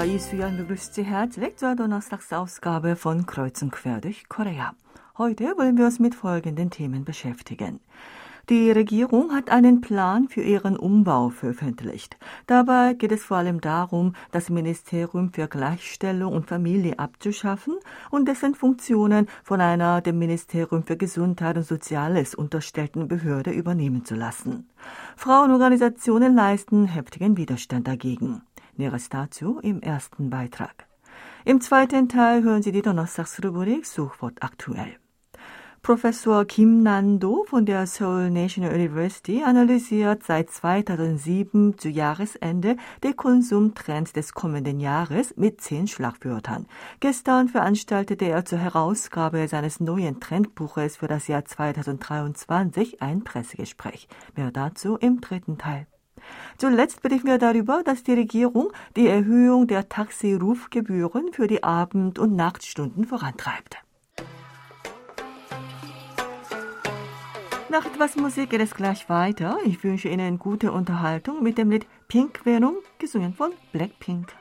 기자와 이수연 begrüßt Sie herzlich zur Donnerstagsausgabe von Kreuz und Quer durch Korea. Heute wollen wir uns mit folgenden Themen beschäftigen. Die Regierung hat einen Plan für ihren Umbau veröffentlicht. Dabei geht es vor allem darum, das Ministerium für Gleichstellung und Familie abzuschaffen und dessen Funktionen von einer dem Ministerium für Gesundheit und Soziales unterstellten Behörde übernehmen zu lassen. Frauenorganisationen leisten heftigen Widerstand dagegen. Näheres dazu im ersten Beitrag. Im zweiten Teil hören Sie die Donnerstagsrubrik Suchwort aktuell. Professor Kim Nando von der Seoul National University analysiert seit 2007 zu Jahresende den Konsumtrend des kommenden Jahres mit zehn Schlagwörtern. Gestern veranstaltete er zur Herausgabe seines neuen Trendbuches für das Jahr 2023 ein Pressegespräch. Mehr dazu im dritten Teil. Zuletzt berichten wir darüber, dass die Regierung die Erhöhung der Taxirufgebühren für die Abend- und Nachtstunden vorantreibt. Nach etwas Musik geht es gleich weiter. Ich wünsche Ihnen gute Unterhaltung mit dem Lied Pink Venom, gesungen von Blackpink.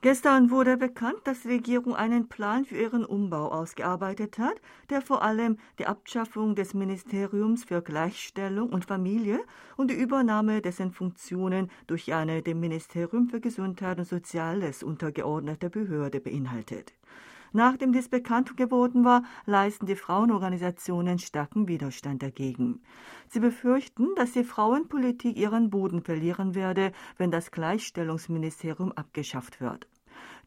Gestern wurde bekannt, dass die Regierung einen Plan für ihren Umbau ausgearbeitet hat, der vor allem die Abschaffung des Ministeriums für Gleichstellung und Familie und die Übernahme dessen Funktionen durch eine dem Ministerium für Gesundheit und Soziales untergeordnete Behörde beinhaltet. Nachdem dies bekannt geworden war, leisten die Frauenorganisationen starken Widerstand dagegen. Sie befürchten, dass die Frauenpolitik ihren Boden verlieren werde, wenn das Gleichstellungsministerium abgeschafft wird.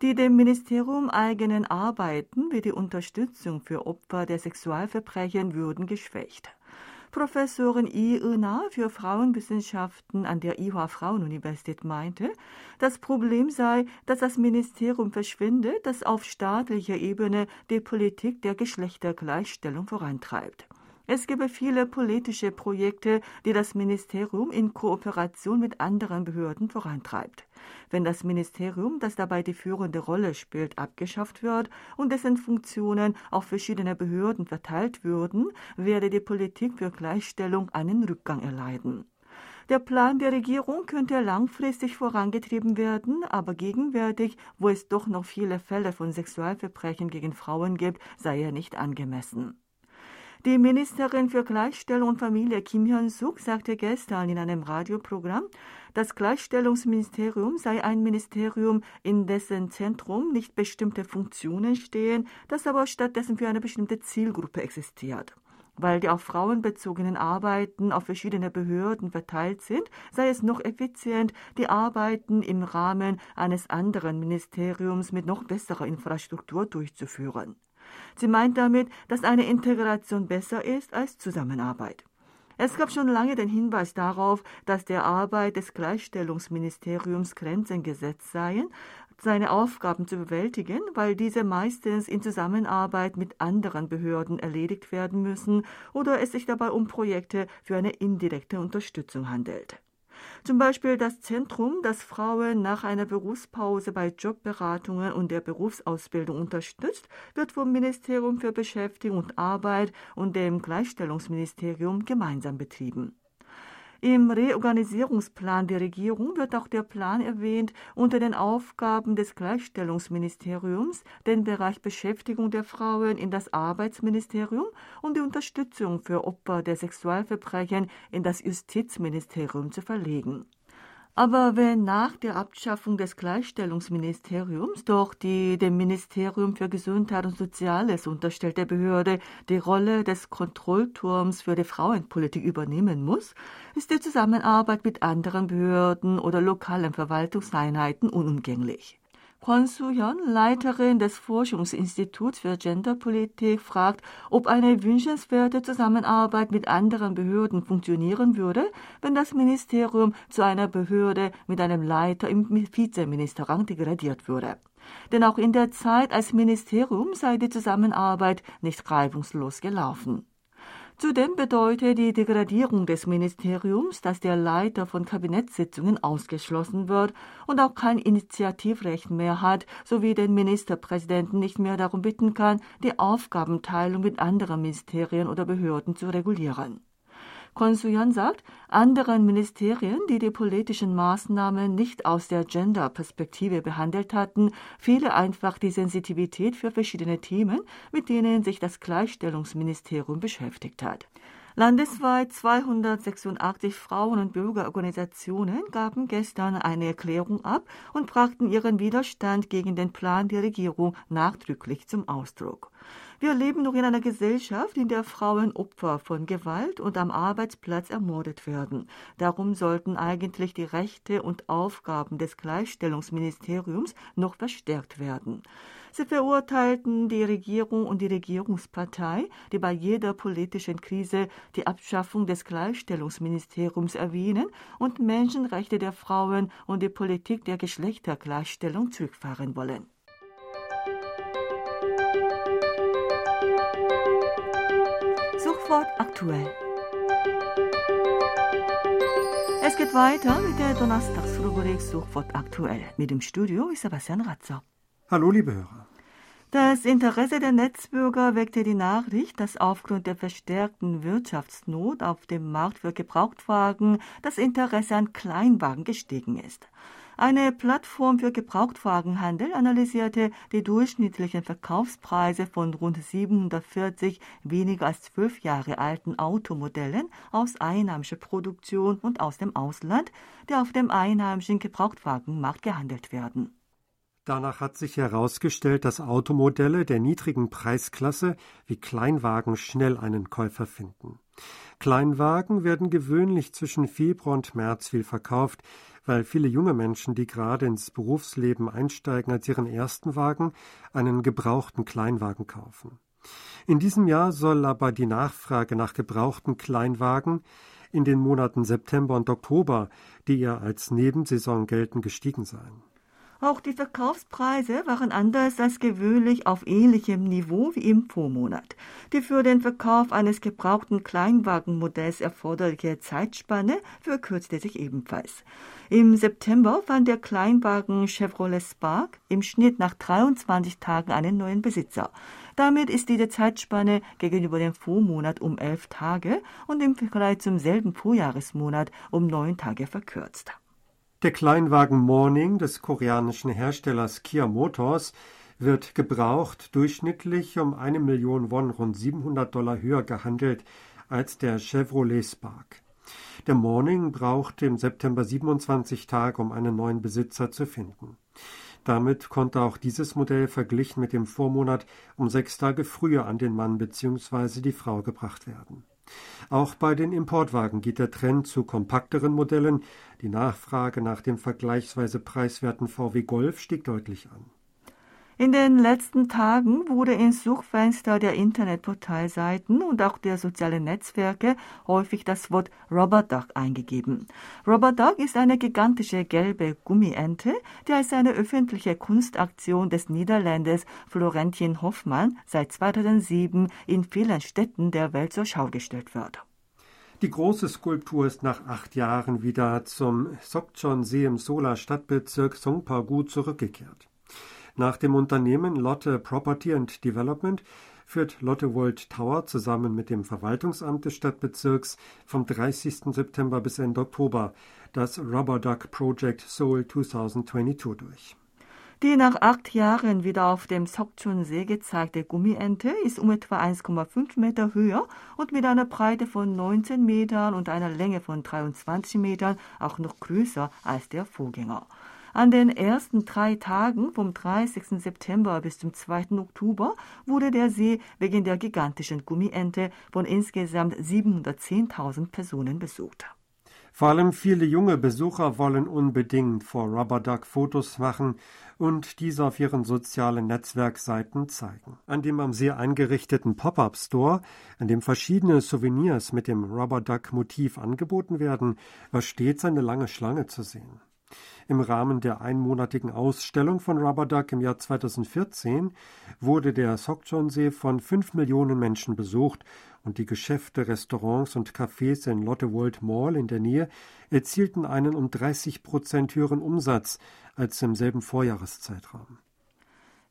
Die dem Ministerium eigenen Arbeiten wie die Unterstützung für Opfer der Sexualverbrechen würden geschwächt. Professorin I. Ina für Frauenwissenschaften an der Ihwa Frauenuniversität meinte, das Problem sei, dass das Ministerium verschwinde, das auf staatlicher Ebene die Politik der Geschlechtergleichstellung vorantreibt. Es gebe viele politische Projekte, die das Ministerium in Kooperation mit anderen Behörden vorantreibt. Wenn das Ministerium, das dabei die führende Rolle spielt, abgeschafft wird und dessen Funktionen auf verschiedene Behörden verteilt würden, werde die Politik für Gleichstellung einen Rückgang erleiden. Der Plan der Regierung könnte langfristig vorangetrieben werden, aber gegenwärtig, wo es doch noch viele Fälle von Sexualverbrechen gegen Frauen gibt, sei er nicht angemessen. Die Ministerin für Gleichstellung und Familie Kim Hyun-suk sagte gestern in einem Radioprogramm, das Gleichstellungsministerium sei ein Ministerium, in dessen Zentrum nicht bestimmte Funktionen stehen, das aber stattdessen für eine bestimmte Zielgruppe existiert. Weil die auf Frauen bezogenen Arbeiten auf verschiedene Behörden verteilt sind, sei es noch effizient, die Arbeiten im Rahmen eines anderen Ministeriums mit noch besserer Infrastruktur durchzuführen. Sie meint damit, dass eine Integration besser ist als Zusammenarbeit. Es gab schon lange den Hinweis darauf, dass der Arbeit des Gleichstellungsministeriums Grenzen gesetzt seien, seine Aufgaben zu bewältigen, weil diese meistens in Zusammenarbeit mit anderen Behörden erledigt werden müssen oder es sich dabei um Projekte für eine indirekte Unterstützung handelt. Zum Beispiel das Zentrum, das Frauen nach einer Berufspause bei Jobberatungen und der Berufsausbildung unterstützt, wird vom Ministerium für Beschäftigung und Arbeit und dem Gleichstellungsministerium gemeinsam betrieben. Im Reorganisierungsplan der Regierung wird auch der Plan erwähnt, unter den Aufgaben des Gleichstellungsministeriums den Bereich Beschäftigung der Frauen in das Arbeitsministerium und die Unterstützung für Opfer der Sexualverbrechen in das Justizministerium zu verlegen. Aber wenn nach der Abschaffung des Gleichstellungsministeriums doch die dem Ministerium für Gesundheit und Soziales unterstellte Behörde die Rolle des Kontrollturms für die Frauenpolitik übernehmen muss, ist die Zusammenarbeit mit anderen Behörden oder lokalen Verwaltungseinheiten unumgänglich. Kwon Soo-hyun, Leiterin des Forschungsinstituts für Genderpolitik, fragt, ob eine wünschenswerte Zusammenarbeit mit anderen Behörden funktionieren würde, wenn das Ministerium zu einer Behörde mit einem Leiter im Vizeministerrang degradiert würde. Denn auch in der Zeit als Ministerium sei die Zusammenarbeit nicht reibungslos gelaufen. Zudem bedeutet die Degradierung des Ministeriums, dass der Leiter von Kabinettssitzungen ausgeschlossen wird und auch kein Initiativrecht mehr hat, sowie den Ministerpräsidenten nicht mehr darum bitten kann, die Aufgabenteilung mit anderen Ministerien oder Behörden zu regulieren. Konsuyan sagt, anderen Ministerien, die die politischen Maßnahmen nicht aus der Gender-Perspektive behandelt hatten, fehle einfach die Sensitivität für verschiedene Themen, mit denen sich das Gleichstellungsministerium beschäftigt hat. Landesweit 286 Frauen- und Bürgerorganisationen gaben gestern eine Erklärung ab und brachten ihren Widerstand gegen den Plan der Regierung nachdrücklich zum Ausdruck. Wir leben noch in einer Gesellschaft, in der Frauen Opfer von Gewalt und am Arbeitsplatz ermordet werden. Darum sollten eigentlich die Rechte und Aufgaben des Gleichstellungsministeriums noch verstärkt werden. Sie verurteilten die Regierung und die Regierungspartei, die bei jeder politischen Krise die Abschaffung des Gleichstellungsministeriums erwähnen und Menschenrechte der Frauen und die Politik der Geschlechtergleichstellung zurückfahren wollen. Sofort aktuell. Es geht weiter mit der Donnerstagsrubrik Sofort aktuell. Mit dem Studio ist Sebastian Ratzer. Hallo, liebe Hörer. Das Interesse der Netzbürger weckte die Nachricht, dass aufgrund der verstärkten Wirtschaftsnot auf dem Markt für Gebrauchtwagen das Interesse an Kleinwagen gestiegen ist. Eine Plattform für Gebrauchtwagenhandel analysierte die durchschnittlichen Verkaufspreise von rund 740 weniger als zwölf Jahre alten Automodellen aus einheimischer Produktion und aus dem Ausland, die auf dem einheimischen Gebrauchtwagenmarkt gehandelt werden. Danach hat sich herausgestellt, dass Automodelle der niedrigen Preisklasse wie Kleinwagen schnell einen Käufer finden. Kleinwagen werden gewöhnlich zwischen Februar und März viel verkauft, weil viele junge Menschen, die gerade ins Berufsleben einsteigen, als ihren ersten Wagen einen gebrauchten Kleinwagen kaufen. In diesem Jahr soll aber die Nachfrage nach gebrauchten Kleinwagen in den Monaten September und Oktober, die ja als Nebensaison gelten, gestiegen sein. Auch die Verkaufspreise waren anders als gewöhnlich auf ähnlichem Niveau wie im Vormonat. Die für den Verkauf eines gebrauchten Kleinwagenmodells erforderliche Zeitspanne verkürzte sich ebenfalls. Im September fand der Kleinwagen Chevrolet Spark im Schnitt nach 23 Tagen einen neuen Besitzer. Damit ist diese Zeitspanne gegenüber dem Vormonat um elf Tage und im Vergleich zum selben Vorjahresmonat um neun Tage verkürzt. Der Kleinwagen Morning des koreanischen Herstellers Kia Motors wird gebraucht durchschnittlich um eine Million Won, rund 700 Dollar höher gehandelt als der Chevrolet Spark. Der Morning brauchte im September 27 Tage, um einen neuen Besitzer zu finden. Damit konnte auch dieses Modell verglichen mit dem Vormonat um sechs Tage früher an den Mann bzw. die Frau gebracht werden. Auch bei den Importwagen geht der Trend zu kompakteren Modellen. Die Nachfrage nach dem vergleichsweise preiswerten VW Golf stieg deutlich an. In den letzten Tagen wurde ins Suchfenster der Internetportalseiten und auch der sozialen Netzwerke häufig das Wort Rubber Duck eingegeben. Rubber Duck ist eine gigantische gelbe Gummiente, die als eine öffentliche Kunstaktion des Niederländers Florentien Hoffmann seit 2007 in vielen Städten der Welt zur Schau gestellt wird. Die große Skulptur ist nach acht Jahren wieder zum Sokchon-See im Sola Stadtbezirk Songpa-gu zurückgekehrt. Nach dem Unternehmen Lotte Property and Development führt Lotte World Tower zusammen mit dem Verwaltungsamt des Stadtbezirks vom 30. September bis Ende Oktober das Rubber Duck Project Seoul 2022 durch. Die nach acht Jahren wieder auf dem Sokchun-See gezeigte Gummiente ist um etwa 1,5 Meter höher und mit einer Breite von 19 Metern und einer Länge von 23 Metern auch noch größer als der Vorgänger. An den ersten drei Tagen vom 30. September bis zum 2. Oktober wurde der See wegen der gigantischen Gummiente von insgesamt 710.000 Personen besucht. Vor allem viele junge Besucher wollen unbedingt vor Rubber Duck Fotos machen und diese auf ihren sozialen Netzwerkseiten zeigen. An dem am See eingerichteten Pop-up Store, an dem verschiedene Souvenirs mit dem Rubber Duck Motiv angeboten werden, war stets eine lange Schlange zu sehen. Im Rahmen der einmonatigen Ausstellung von Rubber Duck im Jahr 2014 wurde der Sokchon-See von fünf Millionen Menschen besucht und die Geschäfte, Restaurants und Cafés in Lotte World Mall in der Nähe erzielten einen um 30 Prozent höheren Umsatz als im selben Vorjahreszeitraum.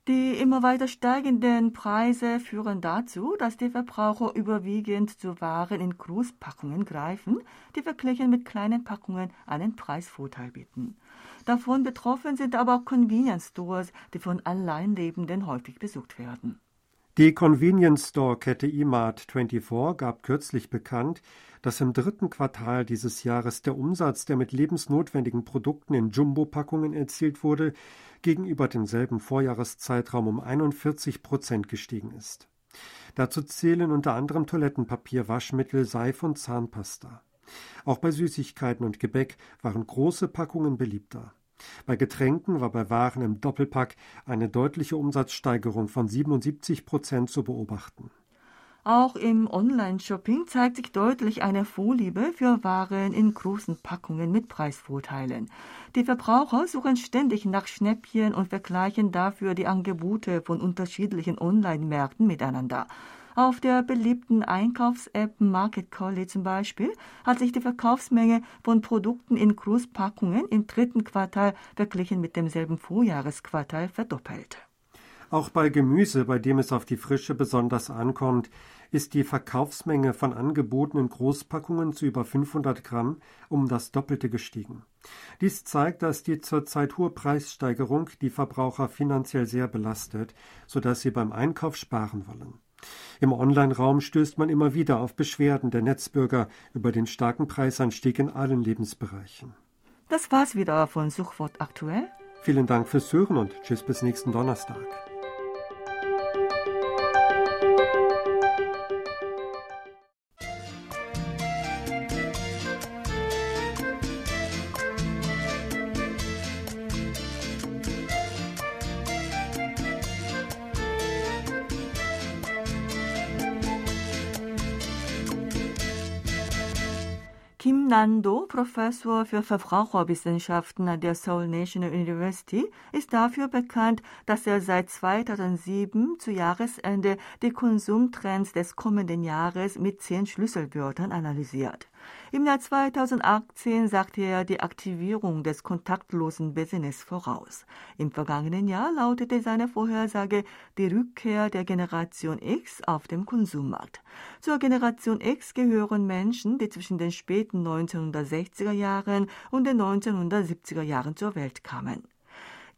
Die immer weiter steigenden Preise führen dazu, dass die Verbraucher überwiegend zu Waren in Großpackungen greifen, die verglichen mit kleinen Packungen einen Preisvorteil bieten. Davon betroffen sind aber auch Convenience Stores, die von Alleinlebenden häufig besucht werden. Die Convenience Store Kette eMart 24 gab kürzlich bekannt, dass im dritten Quartal dieses Jahres der Umsatz der mit lebensnotwendigen Produkten in Jumbo-Packungen erzielt wurde, gegenüber demselben Vorjahreszeitraum um 41 Prozent gestiegen ist. Dazu zählen unter anderem Toilettenpapier, Waschmittel, Seife und Zahnpasta. Auch bei Süßigkeiten und Gebäck waren große Packungen beliebter. Bei Getränken war bei Waren im Doppelpack eine deutliche Umsatzsteigerung von 77 Prozent zu beobachten. Auch im Online-Shopping zeigt sich deutlich eine Vorliebe für Waren in großen Packungen mit Preisvorteilen. Die Verbraucher suchen ständig nach Schnäppchen und vergleichen dafür die Angebote von unterschiedlichen Online-Märkten miteinander. Auf der beliebten Einkaufs-App Market Collie zum Beispiel hat sich die Verkaufsmenge von Produkten in Großpackungen im dritten Quartal verglichen mit demselben Vorjahresquartal verdoppelt. Auch bei Gemüse, bei dem es auf die Frische besonders ankommt, ist die Verkaufsmenge von Angeboten in Großpackungen zu über 500 Gramm um das Doppelte gestiegen. Dies zeigt, dass die zurzeit hohe Preissteigerung die Verbraucher finanziell sehr belastet, sodass sie beim Einkauf sparen wollen. Im Online-Raum stößt man immer wieder auf Beschwerden der Netzbürger über den starken Preisanstieg in allen Lebensbereichen. Das war's wieder von Suchwort aktuell. Vielen Dank fürs Hören und tschüss bis nächsten Donnerstag. Nando, Professor für Verbraucherwissenschaften an der Seoul National University, ist dafür bekannt, dass er seit 2007 zu Jahresende die Konsumtrends des kommenden Jahres mit zehn Schlüsselwörtern analysiert. Im Jahr 2018 sagte er die Aktivierung des kontaktlosen Business voraus. Im vergangenen Jahr lautete seine Vorhersage die Rückkehr der Generation X auf dem Konsummarkt. Zur Generation X gehören Menschen, die zwischen den späten 1960er Jahren und den 1970er Jahren zur Welt kamen.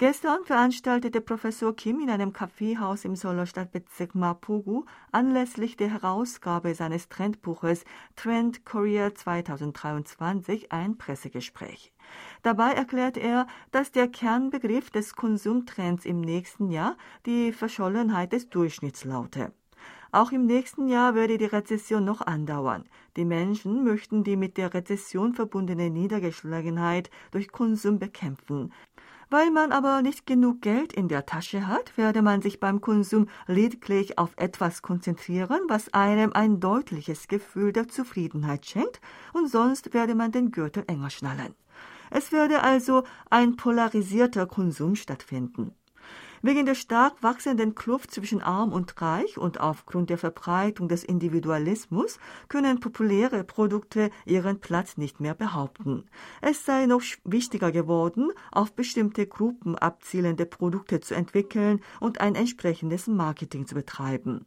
Gestern veranstaltete Professor Kim in einem Kaffeehaus im Seouler Stadtbezirk Mapogu anlässlich der Herausgabe seines Trendbuches Trend Korea 2023 ein Pressegespräch. Dabei erklärt er, dass der Kernbegriff des Konsumtrends im nächsten Jahr die Verschollenheit des Durchschnitts laute. Auch im nächsten Jahr werde die Rezession noch andauern. Die Menschen möchten die mit der Rezession verbundene Niedergeschlagenheit durch Konsum bekämpfen. Weil man aber nicht genug Geld in der Tasche hat, werde man sich beim Konsum lediglich auf etwas konzentrieren, was einem ein deutliches Gefühl der Zufriedenheit schenkt, und sonst werde man den Gürtel enger schnallen. Es werde also ein polarisierter Konsum stattfinden. Wegen der stark wachsenden Kluft zwischen arm und reich und aufgrund der Verbreitung des Individualismus können populäre Produkte ihren Platz nicht mehr behaupten. Es sei noch wichtiger geworden, auf bestimmte Gruppen abzielende Produkte zu entwickeln und ein entsprechendes Marketing zu betreiben.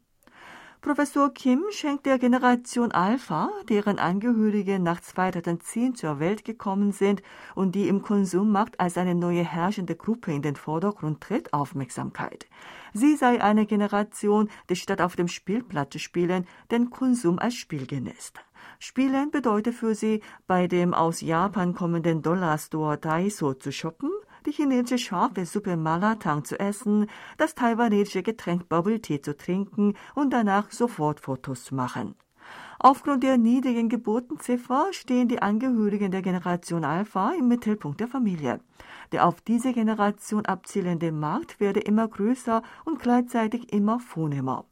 Professor Kim schenkt der Generation Alpha, deren Angehörige nach 2010 zur Welt gekommen sind und die im Konsummarkt als eine neue herrschende Gruppe in den Vordergrund tritt, Aufmerksamkeit. Sie sei eine Generation, die statt auf dem Spielplatz zu spielen, den Konsum als Spiel genießt. Spielen bedeutet für sie, bei dem aus Japan kommenden Dollarstore Daiso zu shoppen, die chinesische scharfe Suppe Malatang zu essen, das taiwanesische Getränk Bubble Tea zu trinken und danach sofort Fotos zu machen. Aufgrund der niedrigen Geburtenziffer stehen die Angehörigen der Generation Alpha im Mittelpunkt der Familie. Der auf diese Generation abzielende Markt werde immer größer und gleichzeitig immer vornehmer.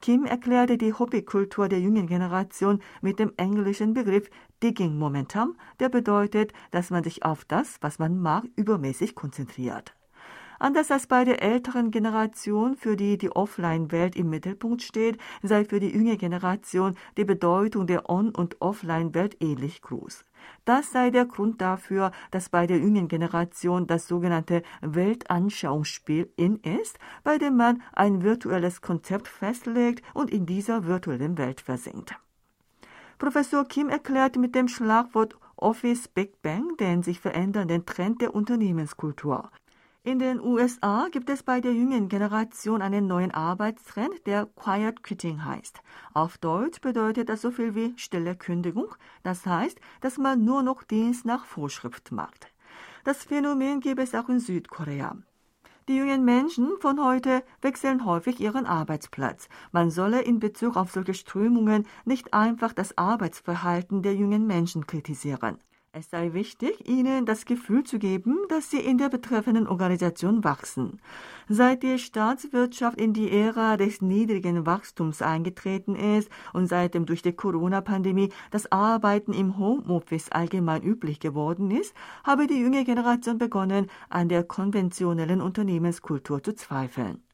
Kim erklärte die Hobbykultur der jungen Generation mit dem englischen Begriff Digging Momentum, der bedeutet, dass man sich auf das, was man mag, übermäßig konzentriert. Anders als bei der älteren Generation, für die die Offline-Welt im Mittelpunkt steht, sei für die jüngere Generation die Bedeutung der On- und Offline-Welt ähnlich groß. Das sei der Grund dafür, dass bei der jüngeren Generation das sogenannte Weltanschauungsspiel in ist, bei dem man ein virtuelles Konzept festlegt und in dieser virtuellen Welt versinkt. Professor Kim erklärt mit dem Schlagwort Office Big Bang den sich verändernden Trend der Unternehmenskultur. In den USA gibt es bei der jüngeren Generation einen neuen Arbeitstrend, der Quiet Quitting heißt. Auf Deutsch bedeutet das so viel wie stille Kündigung. Das heißt, dass man nur noch Dienst nach Vorschrift macht. Das Phänomen gibt es auch in Südkorea. Die jungen Menschen von heute wechseln häufig ihren Arbeitsplatz. Man solle in Bezug auf solche Strömungen nicht einfach das Arbeitsverhalten der jungen Menschen kritisieren. Es sei wichtig, ihnen das Gefühl zu geben, dass sie in der betreffenden Organisation wachsen. Seit die Staatswirtschaft in die Ära des niedrigen Wachstums eingetreten ist und seitdem durch die Corona-Pandemie das Arbeiten im Homeoffice allgemein üblich geworden ist, habe die junge Generation begonnen, an der konventionellen Unternehmenskultur zu zweifeln.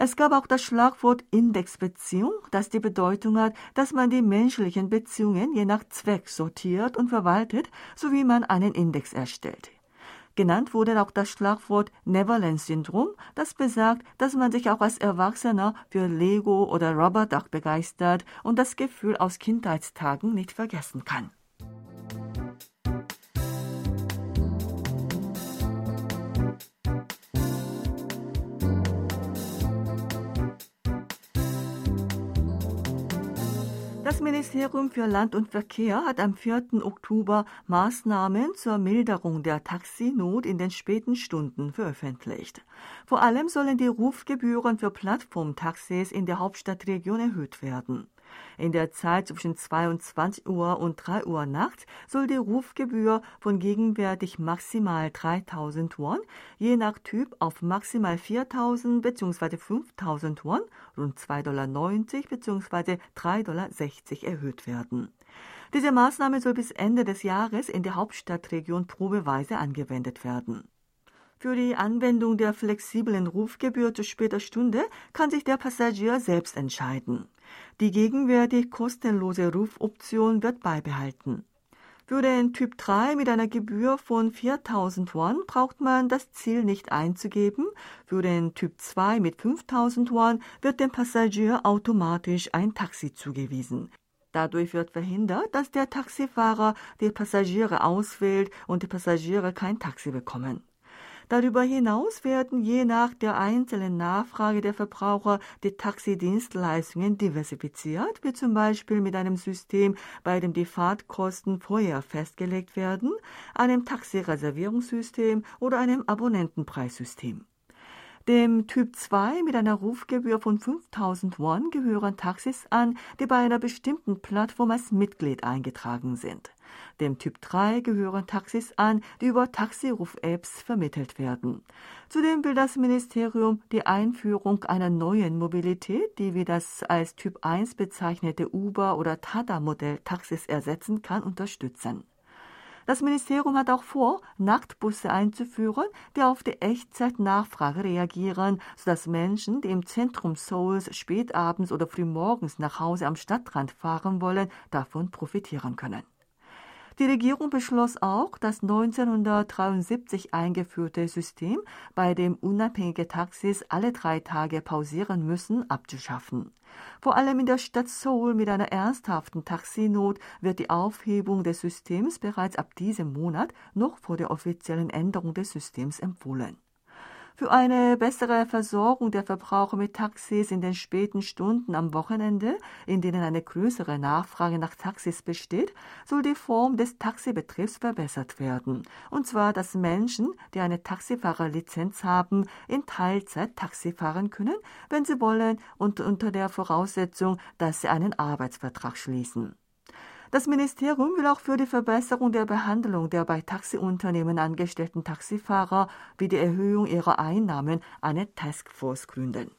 Es gab auch das Schlagwort Indexbeziehung, das die Bedeutung hat, dass man die menschlichen Beziehungen je nach Zweck sortiert und verwaltet, sowie man einen Index erstellt. Genannt wurde auch das Schlagwort Neverland-Syndrom, das besagt, dass man sich auch als Erwachsener für Lego oder Rubber Duck begeistert und das Gefühl aus Kindheitstagen nicht vergessen kann. Das Ministerium für Land und Verkehr hat am 4. Oktober Maßnahmen zur Milderung der Taxinot in den späten Stunden veröffentlicht. Vor allem sollen die Rufgebühren für Plattformtaxis in der Hauptstadtregion erhöht werden. In der Zeit zwischen 22 Uhr und 3 Uhr nachts soll die Rufgebühr von gegenwärtig maximal 3000 Won je nach Typ auf maximal 4000 bzw. 5000 Won, rund 2,90 Dollar bzw. 3,60 Dollar erhöht werden. Diese Maßnahme soll bis Ende des Jahres in der Hauptstadtregion probeweise angewendet werden. Für die Anwendung der flexiblen Rufgebühr zu später Stunde kann sich der Passagier selbst entscheiden. Die gegenwärtig kostenlose Rufoption wird beibehalten. Für den Typ 3 mit einer Gebühr von 4000 Won braucht man das Ziel nicht einzugeben. Für den Typ 2 mit 5000 Won wird dem Passagier automatisch ein Taxi zugewiesen. Dadurch wird verhindert, dass der Taxifahrer die Passagiere auswählt und die Passagiere kein Taxi bekommen. Darüber hinaus werden je nach der einzelnen Nachfrage der Verbraucher die Taxidienstleistungen diversifiziert, wie zum Beispiel mit einem System, bei dem die Fahrtkosten vorher festgelegt werden, einem Taxireservierungssystem oder einem Abonnentenpreissystem. Dem Typ 2 mit einer Rufgebühr von 5000 Won gehören Taxis an, die bei einer bestimmten Plattform als Mitglied eingetragen sind. Dem Typ 3 gehören Taxis an, die über Taxiruf-Apps vermittelt werden. Zudem will das Ministerium die Einführung einer neuen Mobilität, die wie das als Typ 1 bezeichnete Uber- oder Tata-Modell Taxis ersetzen kann, unterstützen. Das Ministerium hat auch vor, Nachtbusse einzuführen, die auf die Echtzeitnachfrage reagieren, sodass Menschen, die im Zentrum Seouls spätabends oder frühmorgens nach Hause am Stadtrand fahren wollen, davon profitieren können. Die Regierung beschloss auch, das 1973 eingeführte System, bei dem unabhängige Taxis alle drei Tage pausieren müssen, abzuschaffen. Vor allem in der Stadt Seoul mit einer ernsthaften Taxinot wird die Aufhebung des Systems bereits ab diesem Monat noch vor der offiziellen Änderung des Systems empfohlen. Für eine bessere Versorgung der Verbraucher mit Taxis in den späten Stunden am Wochenende, in denen eine größere Nachfrage nach Taxis besteht, soll die Form des Taxibetriebs verbessert werden. Und zwar, dass Menschen, die eine Taxifahrerlizenz haben, in Teilzeit Taxi fahren können, wenn sie wollen und unter der Voraussetzung, dass sie einen Arbeitsvertrag schließen. Das Ministerium will auch für die Verbesserung der Behandlung der bei Taxiunternehmen angestellten Taxifahrer wie die Erhöhung ihrer Einnahmen eine Taskforce gründen.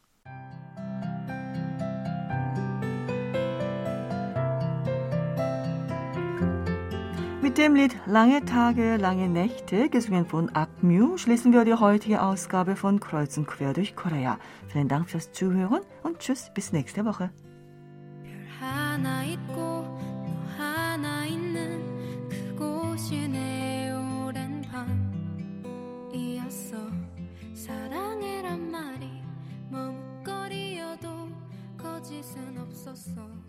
Mit dem Lied Lange Tage, lange Nächte, gesungen von Ak Mu schließen wir die heutige Ausgabe von Kreuz und Quer durch Korea. Vielen Dank fürs Zuhören und tschüss, bis nächste Woche. so soft.